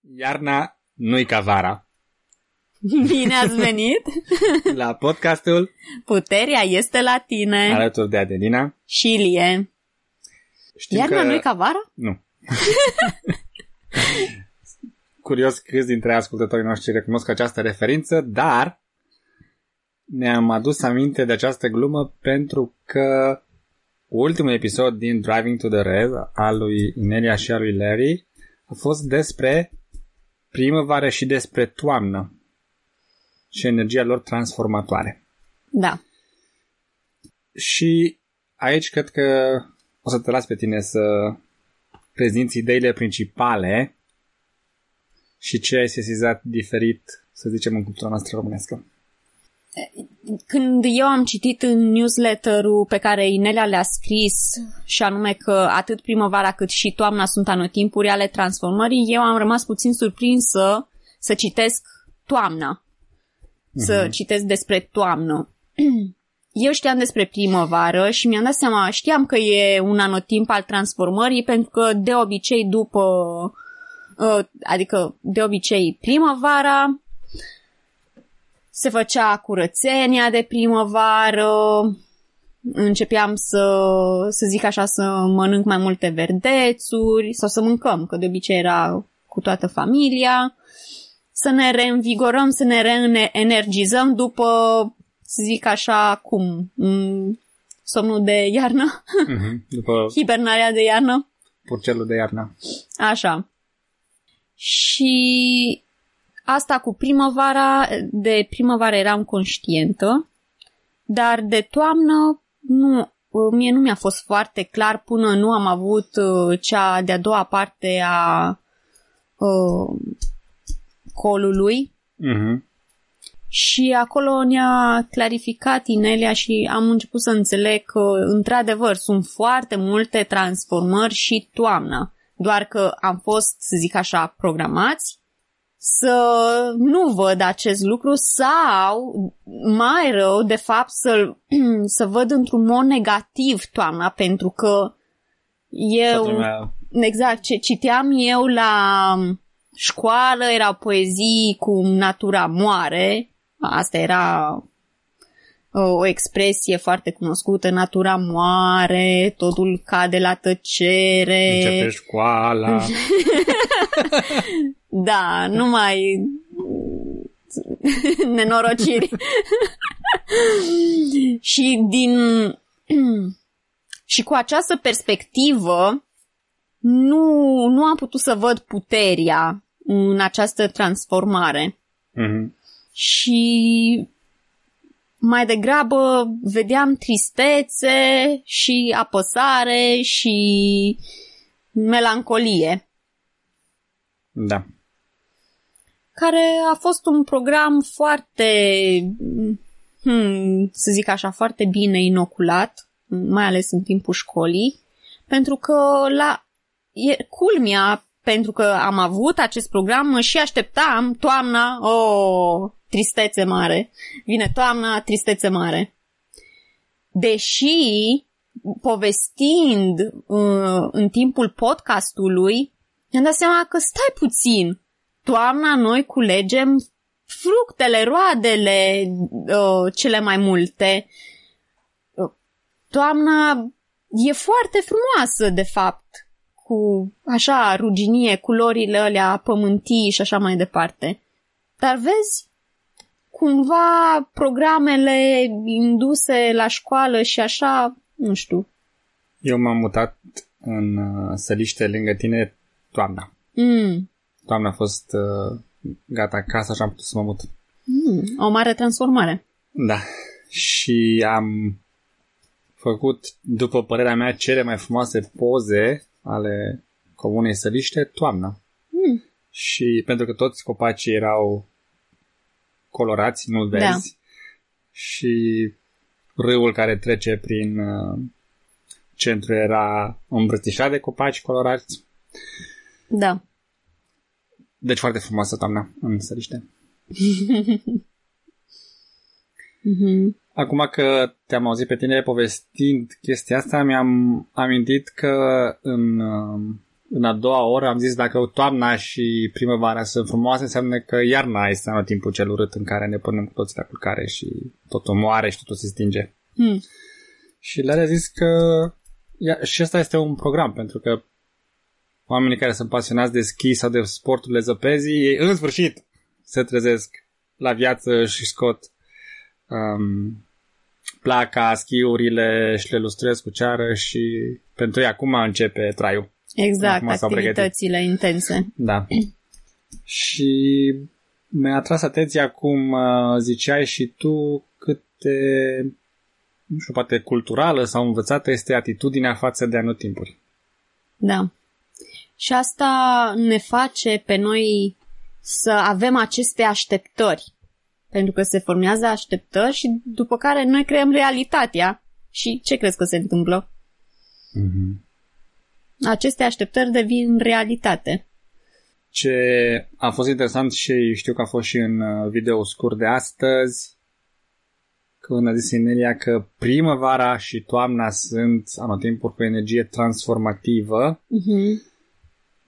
Iarna nu-i ca vara. Bine ați venit! La podcastul Puterea este la tine alături de Adelina. și Ilie. Știm Iarna că... nu e ca vara? Nu. Curios câți dintre ascultătorii noștri recunosc această referință, dar ne-am adus aminte de această glumă pentru că ultimul episod din Driving to the Red al lui Inelia și al lui Larry a fost despre primăvară și despre toamnă și energia lor transformatoare. Da. Și aici cred că o să te las pe tine să prezinți ideile principale și ce ai sesizat diferit, să zicem, în cultura noastră românească. Când eu am citit în newsletterul pe care Inelia le-a scris și anume că atât primăvara cât și toamna sunt anotimpuri ale transformării, eu am rămas puțin surprinsă să citesc toamna. Să citesc despre toamnă. Eu știam despre primăvară și mi-am dat seama, știam că e un anotimp al transformării pentru că de obicei după, uh, adică de obicei primăvara se făcea curățenia de primăvară, începeam să, să zic așa, să mănânc mai multe verdețuri sau să mâncăm, că de obicei era cu toată familia, să ne reînvigorăm, să ne reenergizăm după, să zic așa, cum, m, somnul de iarnă, Mm-hmm. După hibernarea de iarnă, purcelul de iarnă. așa. Și asta cu primăvara, de primăvară eram conștientă, dar de toamnă nu, mie nu mi-a fost foarte clar până nu am avut uh, cea de-a doua parte a uh, colului Mm-hmm. și acolo ne-a clarificat Inelia și am început să înțeleg că, într-adevăr, sunt foarte multe transformări și toamna. Doar că am fost, să zic așa, programați să nu văd acest lucru sau, mai rău, de fapt, să, să văd într-un mod negativ toamna, pentru că eu... Toată lumea... Exact, ce citeam eu la școală erau poezii cu natura moare. Asta era o, o expresie foarte cunoscută, natura moare, totul cade la tăcere. Începe școala. Da, nu mai nenorociri. și din și cu această perspectivă nu, nu am putut să văd puterea în această transformare. mm-hmm. Și mai degrabă vedeam tristețe și apăsare și melancolie. Da. Care a fost un program foarte, hmm, să zic așa, foarte bine inoculat, mai ales în timpul școlii, pentru că la e, culmea, pentru că am avut acest program, mă și așteptam toamna, o, oh, tristețe mare. Vine toamna, tristețe mare. Deși, povestind uh, în timpul podcastului, mi-am dat seama că stai puțin, toamna noi culegem fructele, roadele, uh, cele mai multe. Uh, Toamna e foarte frumoasă, de fapt, cu așa ruginie, culorile alea pământii și așa mai departe. Dar vezi, cumva programele induse la școală și așa, nu știu. Eu m-am mutat în uh, săliște lângă tine toamna. Mm, Toamna a fost uh, gata acasă și am putut să mă mut. mm, o mare transformare. Da. Și am făcut, după părerea mea, cele mai frumoase poze ale comunei săliște toamna. Mm. Și pentru că toți copacii erau colorați, nu verzi. Da. Și râul care trece prin uh, centru era îmbrățișat de copaci colorați. Da. Deci foarte frumoasă toamna în săliște. Mm-hmm. Acum că te-am auzit pe tine povestind chestia asta, mi-am amintit că în uh, în a doua oră am zis dacă toamna și primăvara sunt frumoase, înseamnă că iarna este anotimpul cel urât în care ne punem cu toți la culcare și totul moare și totul se stinge. Hmm. Și le-a zis că ia, și ăsta este un program, pentru că oamenii care sunt pasionați de schi sau de sporturile zăpezii, ei în sfârșit se trezesc la viață și scot um, placa, schiurile și le lustrez cu ceară și pentru ei acum începe traiul. Exact, Acum s-au activitățile intense. Da. și mi-a atras atenția cum uh, ziceai și tu câte, nu știu, poate culturală sau învățată este atitudinea față de anotimpuri. Da. Și asta ne face pe noi să avem aceste așteptări. Pentru că se formează așteptări și după care noi creăm realitatea. Și ce crezi că se întâmplă? Mm-hmm. Aceste așteptări devin realitate. Ce a fost interesant și știu că a fost și în uh, video scurt de astăzi, când a zis Inelia că primăvara și toamna sunt anotimpuri cu energie transformativă, Uh-huh.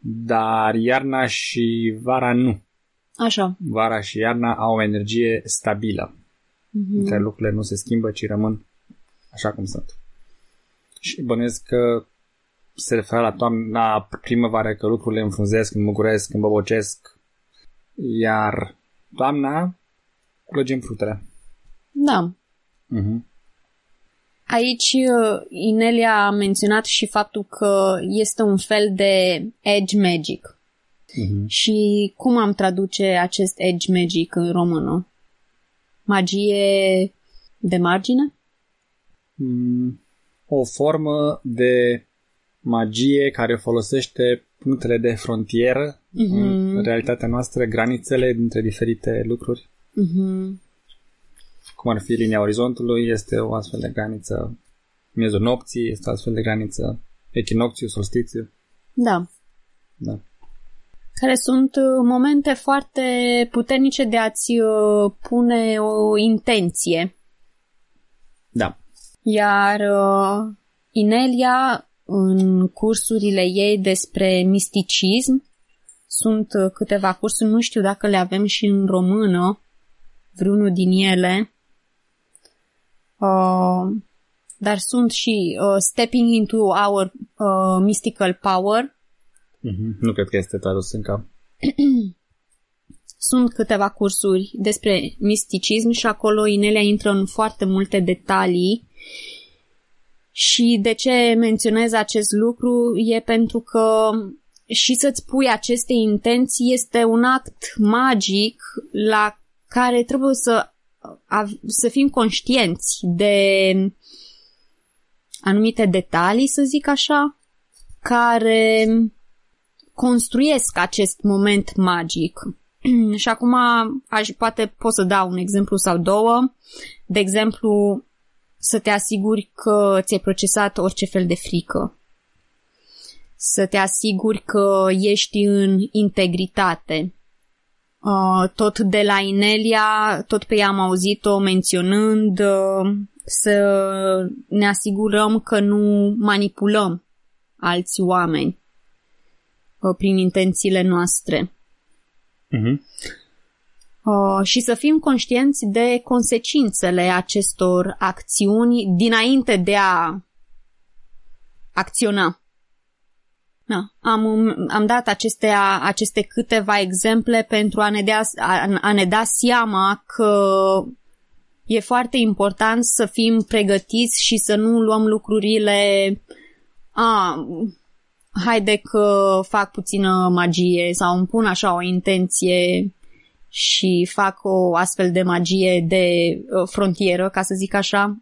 Dar iarna și vara nu. Așa. Vara și iarna au o energie stabilă, Uh-huh. în care lucrurile nu se schimbă, ci rămân așa cum sunt. Și bănuiesc că se referă la toamna, primăvară, că lucrurile înfrunzesc, înmuguresc, îmbobocesc, iar toamna culegem fructele. Da. Uh-huh. Aici uh, Inelia a menționat și faptul că este un fel de edge magic. Uh-huh. Și cum am traduce acest edge magic în română? Magie de margine? Mm, o formă de magie care folosește punctele de frontieră Mhm. în realitatea noastră, granițele dintre diferite lucruri. Mhm. Cum ar fi linia orizontului, este o astfel de graniță. Miezul nopții este o astfel de graniță. Echinocțiu, solstițiu. Da. Da. Care sunt uh, momente foarte puternice de a-ți uh, pune o intenție. Da. Iar uh, Inelia, în cursurile ei despre misticism, sunt uh, câteva cursuri, nu știu dacă le avem și în română, vreunul din ele, uh, dar sunt și uh, Stepping into Our uh, Mystical Power, Uh-huh. Nu cred că este tradus încă. sunt câteva cursuri despre misticism și acolo Inelia intră în foarte multe detalii. Și de ce menționez acest lucru e pentru că și să-ți pui aceste intenții este un act magic la care trebuie să, să fim conștienți de anumite detalii, să zic așa, care construiesc acest moment magic. și acum aș, poate pot să dau un exemplu sau două. De exemplu, să te asiguri că ți-ai procesat orice fel de frică. Să te asiguri că ești în integritate. Uh, tot de la Inelia, tot pe ea am auzit-o menționând uh, să ne asigurăm că nu manipulăm alți oameni uh, prin intențiile noastre. Uh-huh. Uh, și să fim conștienți de consecințele acestor acțiuni dinainte de a acționa. Da. Am, am dat aceste, aceste câteva exemple pentru a ne, dea, a, a ne da seama că e foarte important să fim pregătiți și să nu luăm lucrurile a, haide că fac puțină magie sau îmi pun așa o intenție și fac o astfel de magie de uh, frontieră, ca să zic așa,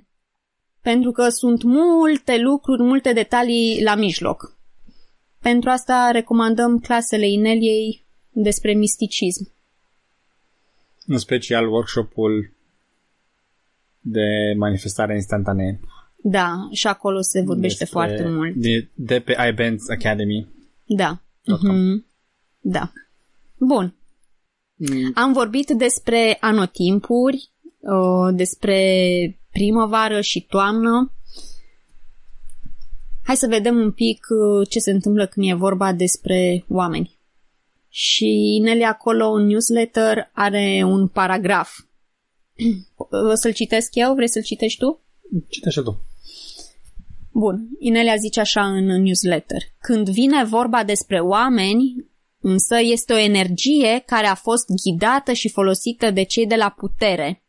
pentru că sunt multe lucruri, multe detalii la mijloc. Pentru asta recomandăm clasele Ineliei despre misticism. În special workshopul de manifestare instantanee. Da, și acolo se vorbește despre, foarte mult. De, de pe iBands Academy. Da. Uh-huh. Da. Bun. Mm. Am vorbit despre anotimpuri, despre primăvară și toamnă. Hai să vedem un pic uh, ce se întâmplă când e vorba despre oameni. Și Nelly acolo în newsletter are un paragraf. O să-l citesc eu? Vrei să-l citești tu? Citește tu. Bun, Inelia zice așa în newsletter. Când vine vorba despre oameni, însă este o energie care a fost ghidată și folosită de cei de la putere,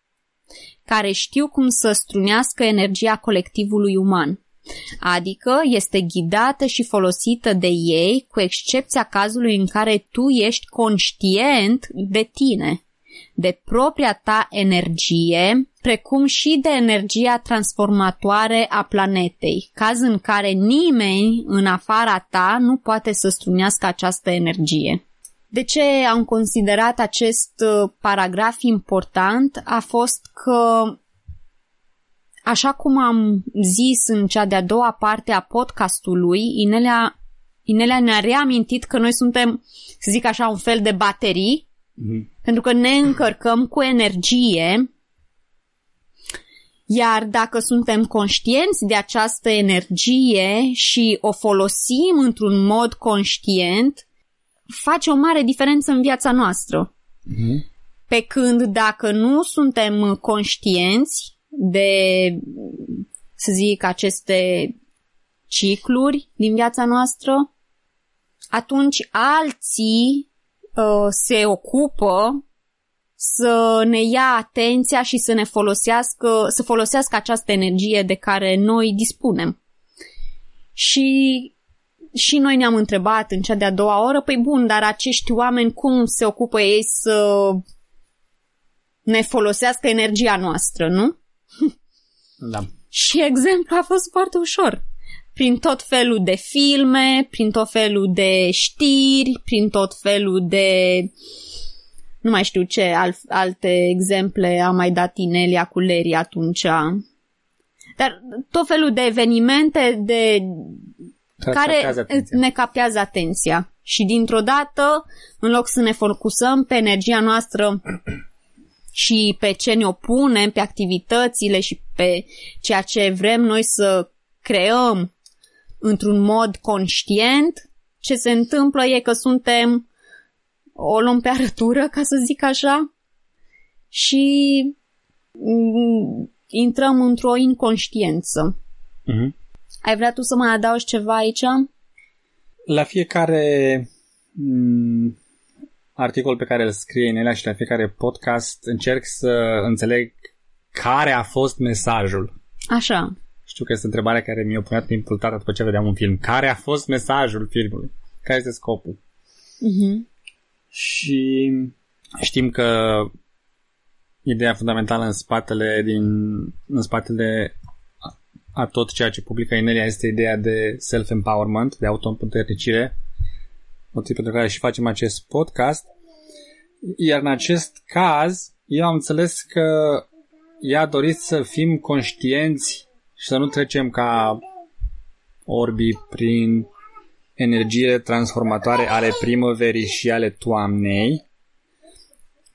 care știu cum să strunească energia colectivului uman. Adică este ghidată și folosită de ei, cu excepția cazului în care tu ești conștient de tine, de propria ta energie, precum și de energia transformatoare a planetei, caz în care nimeni în afara ta nu poate să strunească această energie. De ce am considerat acest uh, paragraf important a fost că Așa cum am zis în cea de-a doua parte a podcastului, Inelia, Inelia ne-a reamintit că noi suntem, să zic așa, un fel de baterii, mm-hmm. pentru că ne încărcăm cu energie, iar dacă suntem conștienți de această energie și o folosim într-un mod conștient, face o mare diferență în viața noastră. Mm-hmm. Pe când dacă nu suntem conștienți, de, să zic, aceste cicluri din viața noastră, atunci alții uh, se ocupă să ne ia atenția și să ne folosească, să folosească această energie de care noi dispunem. Și și noi ne-am întrebat în cea de-a doua oră, păi bun, dar acești oameni cum se ocupă ei să ne folosească energia noastră, nu? Da. Și exemplu a fost foarte ușor. Prin tot felul de filme, prin tot felul de știri, prin tot felul de... Nu mai știu ce al, alte exemple a mai dat Inelia cu Leri atunci. Dar tot felul de evenimente de care ne captează atenția. Și dintr-o dată, în loc să ne focusăm pe energia noastră și pe ce ne opunem, pe activitățile și pe ceea ce vrem noi să creăm într-un mod conștient, ce se întâmplă e că suntem o luăm pe arătură, ca să zic așa, și mm, intrăm într-o inconștiență. Uh-huh. Ai vrea tu să mai adaugi ceva aici? La fiecare mm, articol pe care îl scrie în ele și la fiecare podcast încerc să înțeleg care a fost mesajul. Așa. Știu că este întrebarea care mi-a punea timpul tata după ce vedeam un film. Care a fost mesajul filmului? Care este scopul? Uh-huh. Și știm că ideea fundamentală în spatele din în spatele a tot ceea ce publică Inelia este ideea de self-empowerment, de autoputernicire, motiv pentru care și facem acest podcast. Iar în acest caz, eu am înțeles că ea a dorit să fim conștienți și să nu trecem ca orbi prin energiile transformatoare ale primăverii și ale toamnei,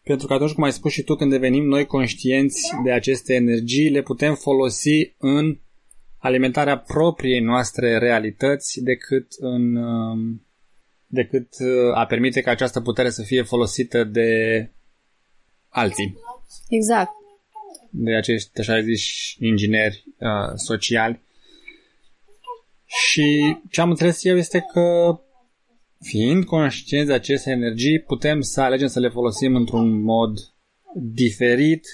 pentru că atunci, cum ai spus și tu, când devenim noi conștienți de aceste energii, le putem folosi în alimentarea propriei noastre realități decât în um, decât uh, a permite ca această putere să fie folosită de alții. Exact. De acești, așa zis, ingineri uh, sociali. Și ce am înțeles eu este că fiind conștienți de aceste energii, putem să alegem să le folosim într-un mod diferit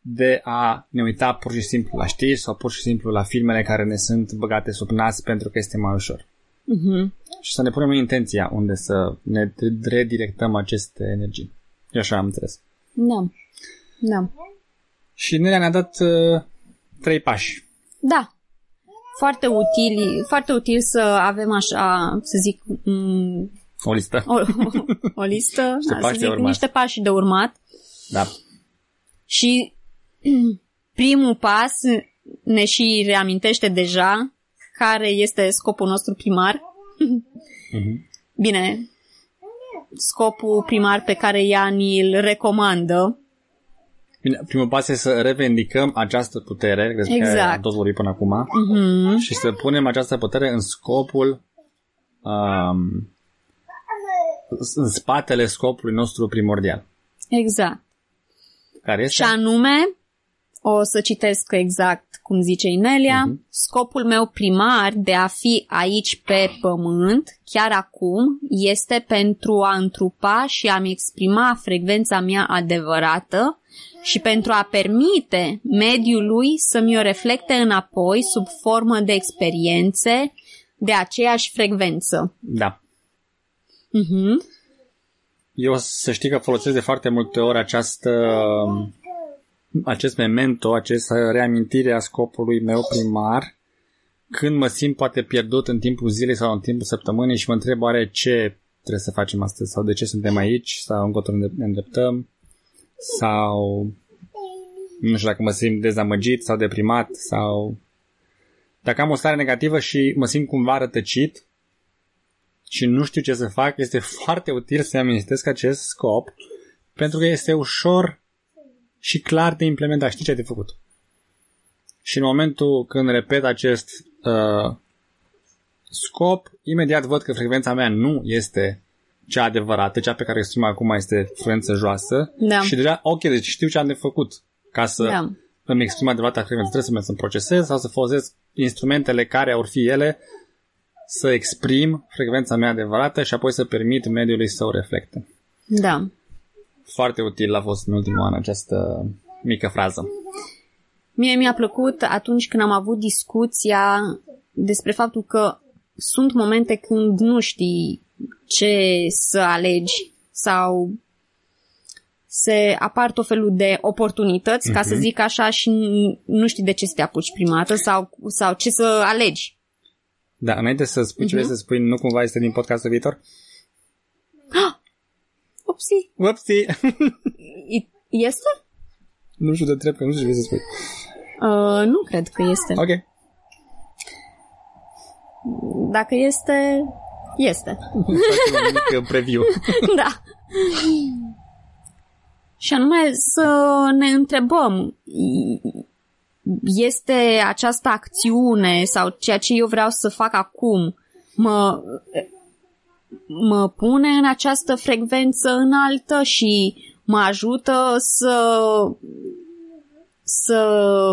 de a ne uita pur și simplu la știri sau pur și simplu la filmele care ne sunt băgate sub nas pentru că este mai ușor. Uh-huh. Și să ne punem în intenția unde să ne redirectăm aceste energii. Eu așa am înțeles. Da. Da. Și Nerea ne-a dat uh, trei pași. Da. Foarte util, foarte util să avem așa, să zic, m- o listă. O, o, o listă, niște, da, pași să zic, de urmat. niște pași de urmat. Da. Și primul pas ne și reamintește deja care este scopul nostru primar. Uh-huh. Bine, scopul primar pe care ea ni-l recomandă Bine, primul pas este să revendicăm această putere, despre care Exact. am tot vorbit până acum, Mhm. și să punem această putere în scopul, um, în spatele scopului nostru primordial, Exact. care este... Și anume, o să citesc exact cum zice Inelia, Mhm. scopul meu primar de a fi aici pe pământ, chiar acum, este pentru a întrupa și a-mi exprima frecvența mea adevărată și pentru a permite mediului să mi-o reflecte înapoi sub formă de experiențe de aceeași frecvență. Da. Mhm. Eu să știi că folosesc de foarte multe ori această, acest memento, această reamintire a scopului meu primar când mă simt poate pierdut în timpul zilei sau în timpul săptămânii și mă întreb oare ce trebuie să facem astăzi sau de ce suntem aici sau încotro ne ne îndreptăm sau nu știu dacă mă simt dezamăgit sau deprimat sau dacă am o stare negativă și mă simt cumva rătăcit și nu știu ce să fac, este foarte util să amintesc acest scop pentru că este ușor și clar de implementat. Știi ce ai de făcut? Și în momentul când repet acest uh, scop, imediat văd că frecvența mea nu este cea adevărată, cea pe care o exprim acum este frecvență joasă Da. și deja, ok, deci știu ce am de făcut ca să Da. îmi exprim adevărata frecvență. Trebuie să merg să-mi procesez sau să folosesc instrumentele care ar fi ele să exprim frecvența mea adevărată și apoi să permit mediului să o reflecte. Da. Foarte util a fost în ultimul an această mică frază. Mie mi-a plăcut atunci când am avut discuția despre faptul că sunt momente când nu știi ce să alegi sau se apar tot felul de oportunități, ca să zic așa, și n- nu știi de ce să te apuci prima dată sau, sau ce să alegi. Da, înainte să spui Mhm. ce vrei să spui, nu cumva este din podcastul viitor? Upsi, Upsi! I- este? nu știu de întreb, că nu știu ce vrei să spui. Uh, nu cred că este. Ok. Dacă este, este. Facem un mic preview. da. Și anume să ne întrebăm, este această acțiune sau ceea ce eu vreau să fac acum, mă, mă pune în această frecvență înaltă și mă ajută să să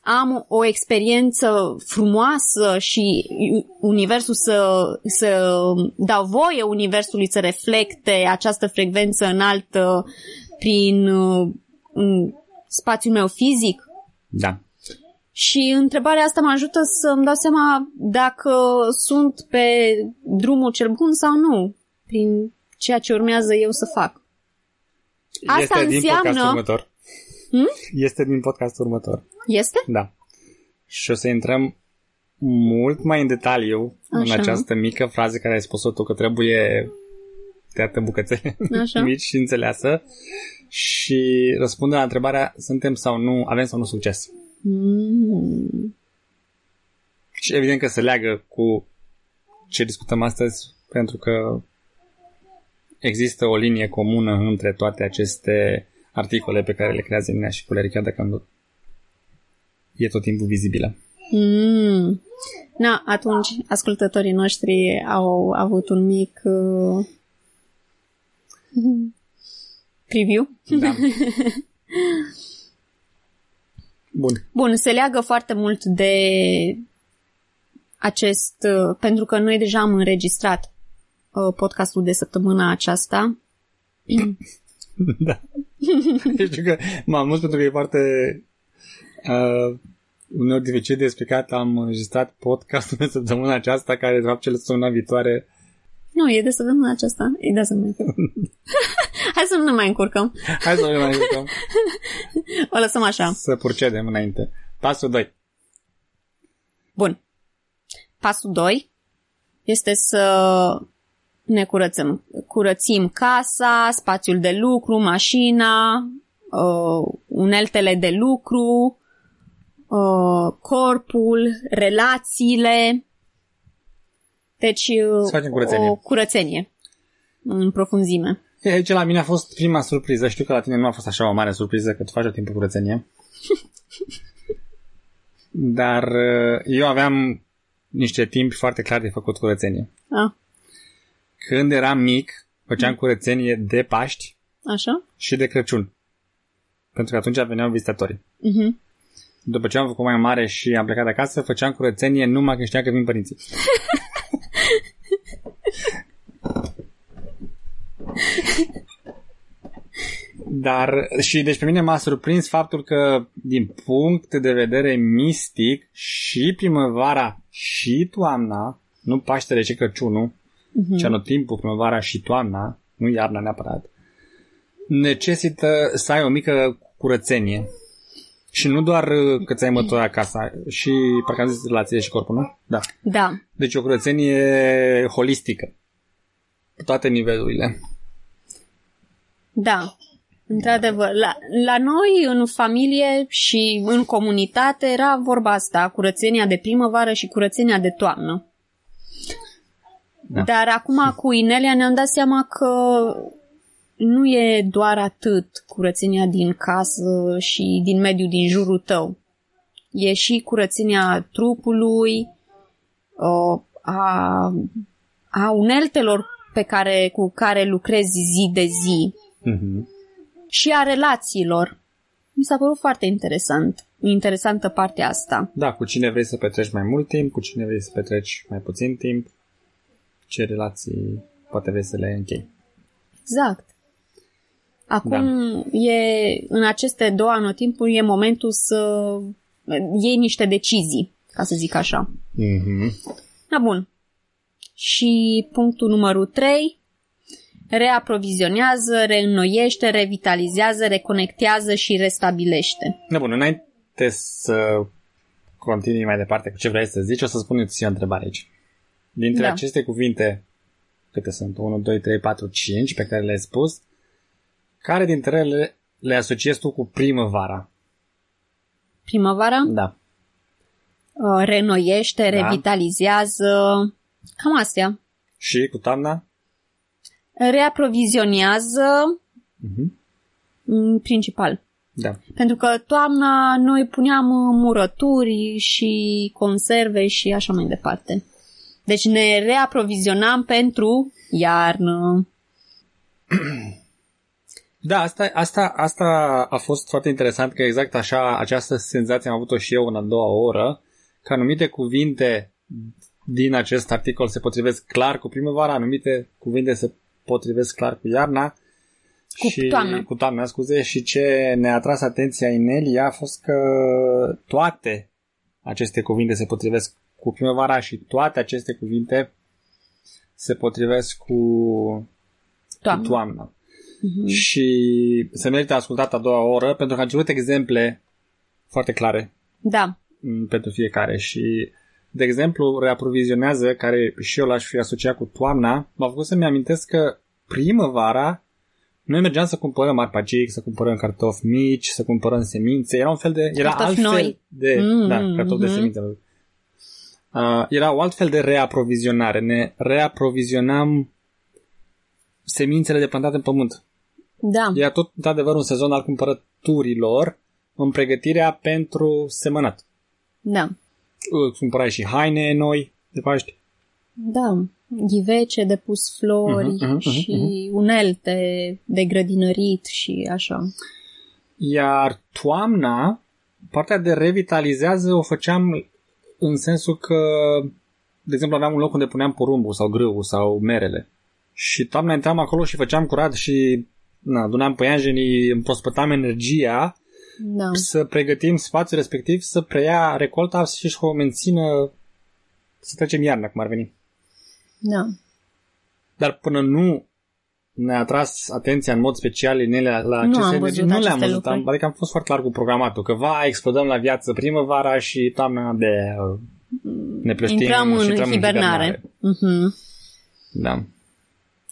am o experiență frumoasă și universul să, să dau voie universului să reflecte această frecvență înaltă prin uh, în spațiul meu fizic. Da. Și întrebarea asta mă ajută să-mi dau seama dacă sunt pe drumul cel bun sau nu, prin ceea ce urmează eu să fac. Asta este din înseamnă- podcastul următor. Hmm? Este din podcastul următor. Este? Da. Și o să intrăm mult mai în detaliu în Așa. această mică frază care ai spus-o tu că trebuie tăiată bucățele Așa. mici și înțeleasă și răspunde la întrebarea suntem sau nu, avem sau nu succes. Mm. Și evident că se leagă cu ce discutăm astăzi pentru că există o linie comună între toate aceste articole pe care le creează Nina și Culeri, chiar dacă nu e tot timpul vizibilă. Mm. Na, atunci ascultătorii noștri au avut un mic uh, preview. Da. Bun. Bun, se leagă foarte mult de acest, uh, pentru că noi deja am înregistrat uh, podcastul de săptămâna aceasta. da. Știu că m-am mulțumit pentru că e foarte uh, uneori dificil de explicat. Am înregistrat podcastul de săptămâna aceasta, care de fapt cele săptămâna viitoare. Nu, e de săptămâna aceasta. E de să mai Hai să nu ne mai încurcăm. Hai să ne mai jucăm. O lăsăm așa. Să procedem înainte. Pasul 2. Bun. Pasul 2 este să ne curățăm, curățim casa, spațiul de lucru, mașina, uh, uneltele de lucru, uh, corpul, relațiile. Deci uh, Să facem curățenie. o curățenie în profunzime. E, aici la mine a fost prima surpriză. Știu că la tine nu a fost așa o mare surpriză că tu faci o timpul curățenie. Dar uh, eu aveam niște timp foarte clar de făcut curățenie. Ah, Când eram mic, făceam curățenie de Paști așa? și de Crăciun. Pentru că atunci veneau vizitatorii. Mhm. După ce am făcut mai mare și am plecat de acasă, făceam curățenie numai când știam că vin părinții. Dar și deci pe mine m-a surprins faptul că din punct de vedere mistic și primăvara și toamna, nu Paștele și Crăciunul, ci anotimpul, primăvara și toamna, nu iarna neapărat, necesită să ai o mică curățenie. Și nu doar uh, că ți-ai mătura casa, și parcă am zis relație și corpul, nu? Da. Da. Deci o curățenie holistică. Pe toate nivelurile. Da, într-adevăr. La, la noi, în familie și în comunitate, era vorba asta, curățenia de primăvară și curățenia de toamnă. Da. Dar acum cu Inelia ne-am dat seama că nu e doar atât curățenia din casă și din mediul din jurul tău. E și curățenia trupului, uh, a, a uneltelor pe care, cu care lucrezi zi de zi Mhm. și a relațiilor. Mi s-a părut foarte interesant. Interesantă partea asta. Da, cu cine vrei să petreci mai mult timp, cu cine vrei să petreci mai puțin timp, ce relații poate vrei să le închei. Exact. Acum da. e, în aceste două anotimpuri e momentul să iei niște decizii, ca să zic așa. Mhm. Da, bun. Și punctul numărul 3, reaprovizionează, reînnoiește, revitalizează, reconectează și restabilește. Da, bun, înainte să continui mai departe cu ce vrei să zici, o să spun eu ție o întrebare aici. Dintre Da. aceste cuvinte, câte sunt? 1, 2, 3, 4, 5 pe care le-ai spus, care dintre ele le asociezi tu cu primăvara? Primăvara Da. uh, reînnoiește, Da. revitalizează, cam astea. Și cu toamna? Reaprovizionează, Mhm. în principal. Da. Pentru că toamna noi puneam uh, murături și conserve și așa mai departe. Deci ne reaprovizionam pentru iarnă. Da, asta, asta, asta a fost foarte interesant, că exact așa, această senzație am avut-o și eu în a doua oră, că anumite cuvinte din acest articol se potrivesc clar cu primăvara, anumite cuvinte se potrivesc clar cu iarna. Cu și, toamna. Cu toamna, scuze, și ce ne-a atras atenția Inelia a fost că toate aceste cuvinte se potrivesc cu primăvara și toate aceste cuvinte se potrivesc cu Toamnă. cu toamna. Mhm. Și se merită ascultat a doua oră pentru că am cerut exemple foarte clare Da, m, pentru fiecare și de exemplu, reaprovizionează, care și eu l-aș fi asociat cu toamna, m-a făcut să-mi amintesc că primăvara noi mergeam să cumpărăm arpagic, să cumpărăm cartofi mici, să cumpărăm semințe. Era un fel de... Era Cartofi altfel noi. de... Mm, da, cartofi de mhm. semințe. Uh, era o altfel de reaprovizionare. Ne reaprovizionam semințele de plantat în pământ. da, Era tot, într-adevăr, un sezon al cumpărăturilor în pregătirea pentru semănat. da, Uh, Cumpărai și haine noi de Paști. da. Ghivece de pus flori Mhm, mhm, și mhm, unelte de grădinărit și așa. Iar toamna, partea de revitalizează o făceam în sensul că, de exemplu, aveam un loc unde puneam porumbul sau grâul sau merele. Și toamna intram acolo și făceam curat și na, adunam păianjenii, împrospătam energia Da, să pregătim spațiul respectiv să preia recolta și să o mențină să trecem iarna, cum ar veni. da. Dar până nu ne-a atras atenția în mod special Inelea la Nu aceste am energii, văzut nu le-am aceste văzut. lucruri. Am, adică am fost foarte clar cu programatul, că va, explodăm la viață primăvara și toamna de ne plăștim Intrăm și în intrăm hibernare. Mhm. Da.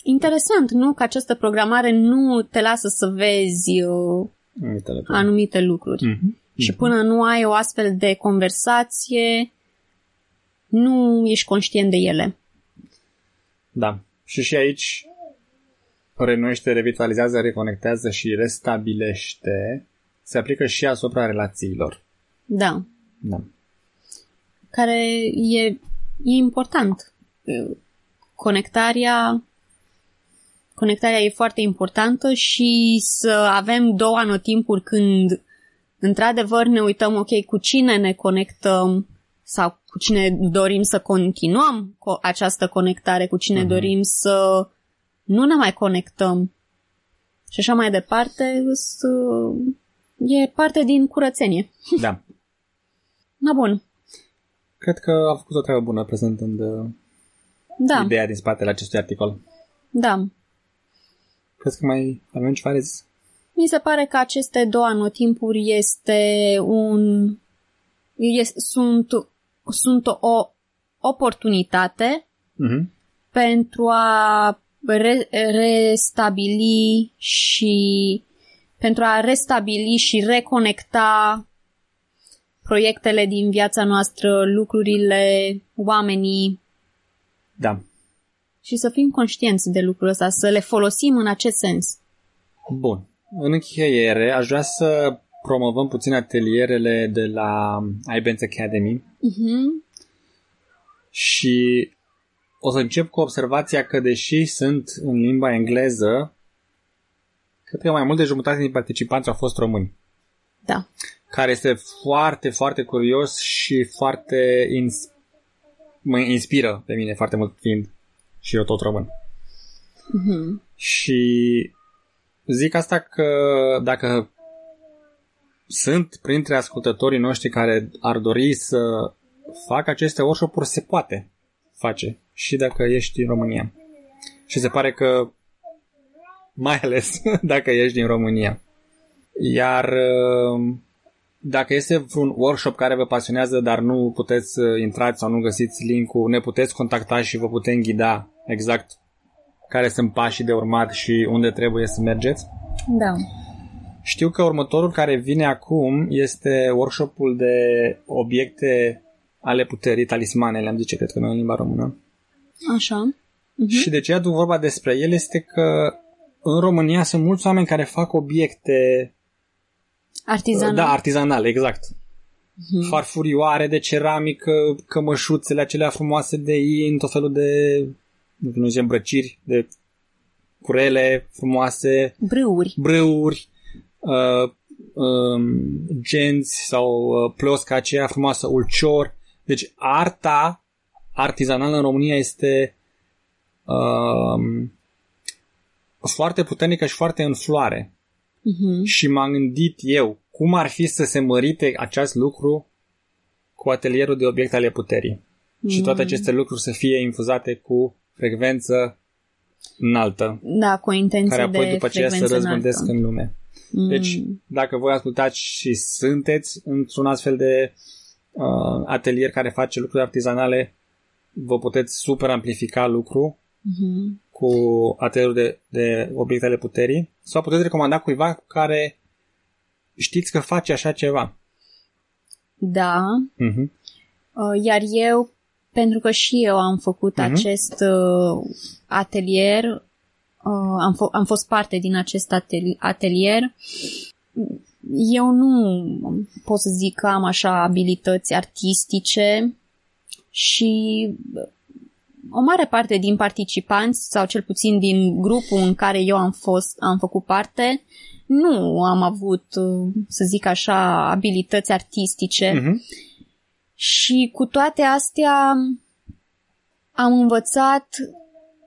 Interesant, nu? Că această programare nu te lasă să vezi uh, Uite anumite lucruri. Mhm. Și până nu ai o astfel de conversație, nu ești conștient de ele. Da. Și și aici renuiește, revitalizează, reconectează și restabilește se aplică și asupra relațiilor. Da. Da. Care e, e important. Conectarea conectarea e foarte importantă și să avem două anotimpuri când într-adevăr ne uităm, ok, cu cine ne conectăm sau cu cine dorim să continuăm cu această conectare, cu cine uh-huh. dorim să nu ne mai conectăm și așa mai departe, să... e parte din curățenie. Da. Na bun. Cred că a făcut o treabă bună prezentând uh, da. ideea din spatele acestui articol. Da. Crezi că mai avem ceva de zis? Mi se pare că aceste două anotimpuri este un... Este, sunt, sunt o oportunitate uh-huh. pentru a re, restabili și pentru a restabili și reconecta proiectele din viața noastră, lucrurile, oamenii. Da. Și să fim conștienți de lucrul ăsta, să le folosim în acest sens. Bun. În încheiere, aș vrea să promovăm puțin atelierele de la iBanks Academy. Uh-huh. Și o să încep cu observația că deși sunt în limba engleză, cred că mai mult de jumătate din participanți au fost români. Da. Care este foarte, foarte curios și foarte ins- mă inspiră pe mine foarte mult fiind și eu tot român. Mm-hmm. Și zic asta că dacă sunt printre ascultătorii noștri care ar dori să facă aceste workshop-uri, se poate face și dacă ești din România. Și se pare că mai ales dacă ești din România. Iar uh, dacă este vreun workshop care vă pasionează, dar nu puteți să intrați sau nu găsiți link-ul, ne puteți contacta și vă putem ghida exact care sunt pașii de urmat și unde trebuie să mergeți. Da. Știu că următorul care vine acum este workshopul de obiecte ale puterii, talismane, le-am zice, cred că noi în limba română. Așa. Uh-huh. Și de ce aduc vorba despre el este că în România sunt mulți oameni care fac obiecte artizanale. Da, artizanale, exact. Uh-huh. Farfurioare de ceramică, cămășuțele acelea frumoase de in, tot felul de nu zice îmbrăciri, de curele frumoase. Brâuri. Brâuri. Uh, um, genți sau uh, plosca aceea frumoasă, ulcior. Deci arta artizanală în România este uh, foarte puternică și foarte în floare. Uh-huh. Și m-am gândit eu, cum ar fi să se mărite acest lucru cu atelierul de obiecte ale puterii. Uh-huh. Și toate mm. aceste lucruri să fie infuzate cu frecvență înaltă. Da, cu o intenție care apoi de după aceea să răzbândesc înaltă. în lume. Mm. Deci, dacă voi ascultați și sunteți într-un astfel de uh, atelier care face lucruri artizanale, vă puteți super amplifica lucru mm-hmm. cu atelierul de, de obiecte ale puterii sau puteți recomanda cuiva care știți că face așa ceva. Da. Mm-hmm. Iar eu, pentru că și eu am făcut mm-hmm. acest uh, atelier, uh, am, f- am fost parte din acest atelier, eu nu pot să zic că am așa abilități artistice și o mare parte din participanți, sau cel puțin din grupul în care eu am fost, am făcut parte, nu am avut, să zic așa, abilități artistice. Uh-huh. Și cu toate astea am învățat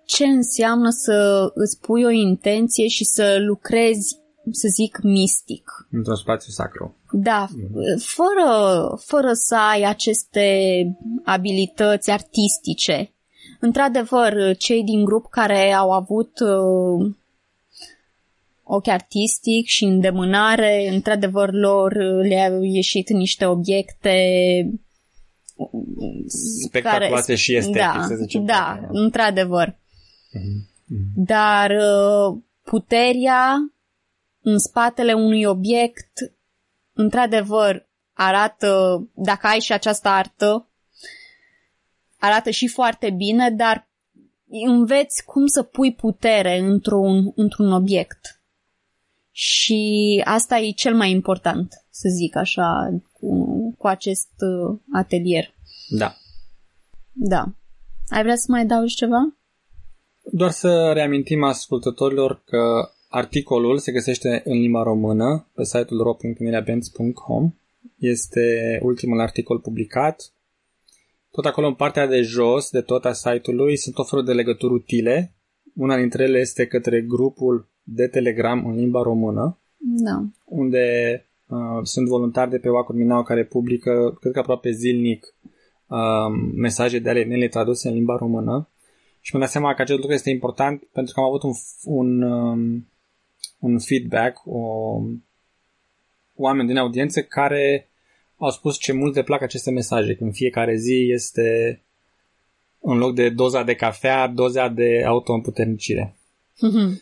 ce înseamnă să îți pui o intenție și să lucrezi, să zic, mistic. Într-un spațiu sacru. Da, uh-huh. fără, fără să ai aceste abilități artistice într-adevăr, cei din grup care au avut uh, ochi artistic și îndemânare, într-adevăr lor le-au ieșit niște obiecte spectaculoase care, și estetice, da, să zicem. Da, da, într-adevăr. Mm-hmm. Dar uh, puterea în spatele unui obiect, într-adevăr, arată, dacă ai și această artă, arată și foarte bine, dar înveți cum să pui putere într-un, într-un obiect. Și asta e cel mai important, să zic așa, cu, cu acest uh, atelier. Da. Da. Ai vrea să mai adaugi ceva? Doar să reamintim ascultătorilor că articolul se găsește în limba română pe site-ul ro.neleabenz.com. Este ultimul articol publicat. Tot acolo în partea de jos de tot a site-ului sunt o felul de legături utile. Una dintre ele este către grupul de Telegram în limba română, Da. unde uh, sunt voluntari de pe Wacom Minau care publică, cred că aproape zilnic, uh, mesaje de ale mele traduse în limba română. Și mi-am dat seama că acest lucru este important pentru că am avut un, un, um, un feedback, o, oameni din audiență care au spus ce mult le plac aceste mesaje, când fiecare zi este în loc de doza de cafea, doza de autoîmputernicire.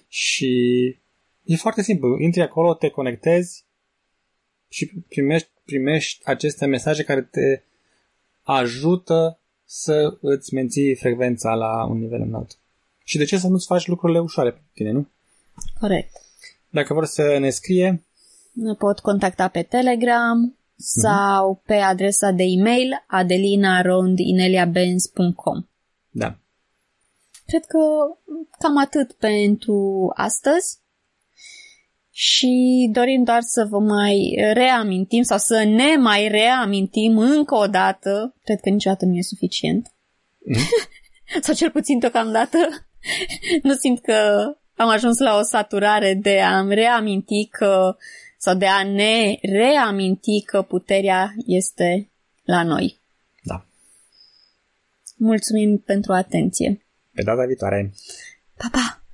Și e foarte simplu. Intri acolo, te conectezi și primești, primești aceste mesaje care te ajută să îți menții frecvența la un nivel înalt. Și de ce să nu-ți faci lucrurile ușoare pentru tine, nu? Corect. Dacă vor să ne scrie, Ne pot contacta pe Telegram sau pe adresa de e-mail adelina.rondineliabenz.com da. Cred că cam atât pentru astăzi. Și dorim doar să vă mai reamintim sau să ne mai reamintim încă o dată, cred că niciodată nu e suficient, sau cel puțin deocamdată, nu simt că am ajuns la o saturare de a-mi reaminti că, sau de a ne reaminti că puterea este la noi. Da. Mulțumim pentru atenție. Pe data viitoare. Pa, pa!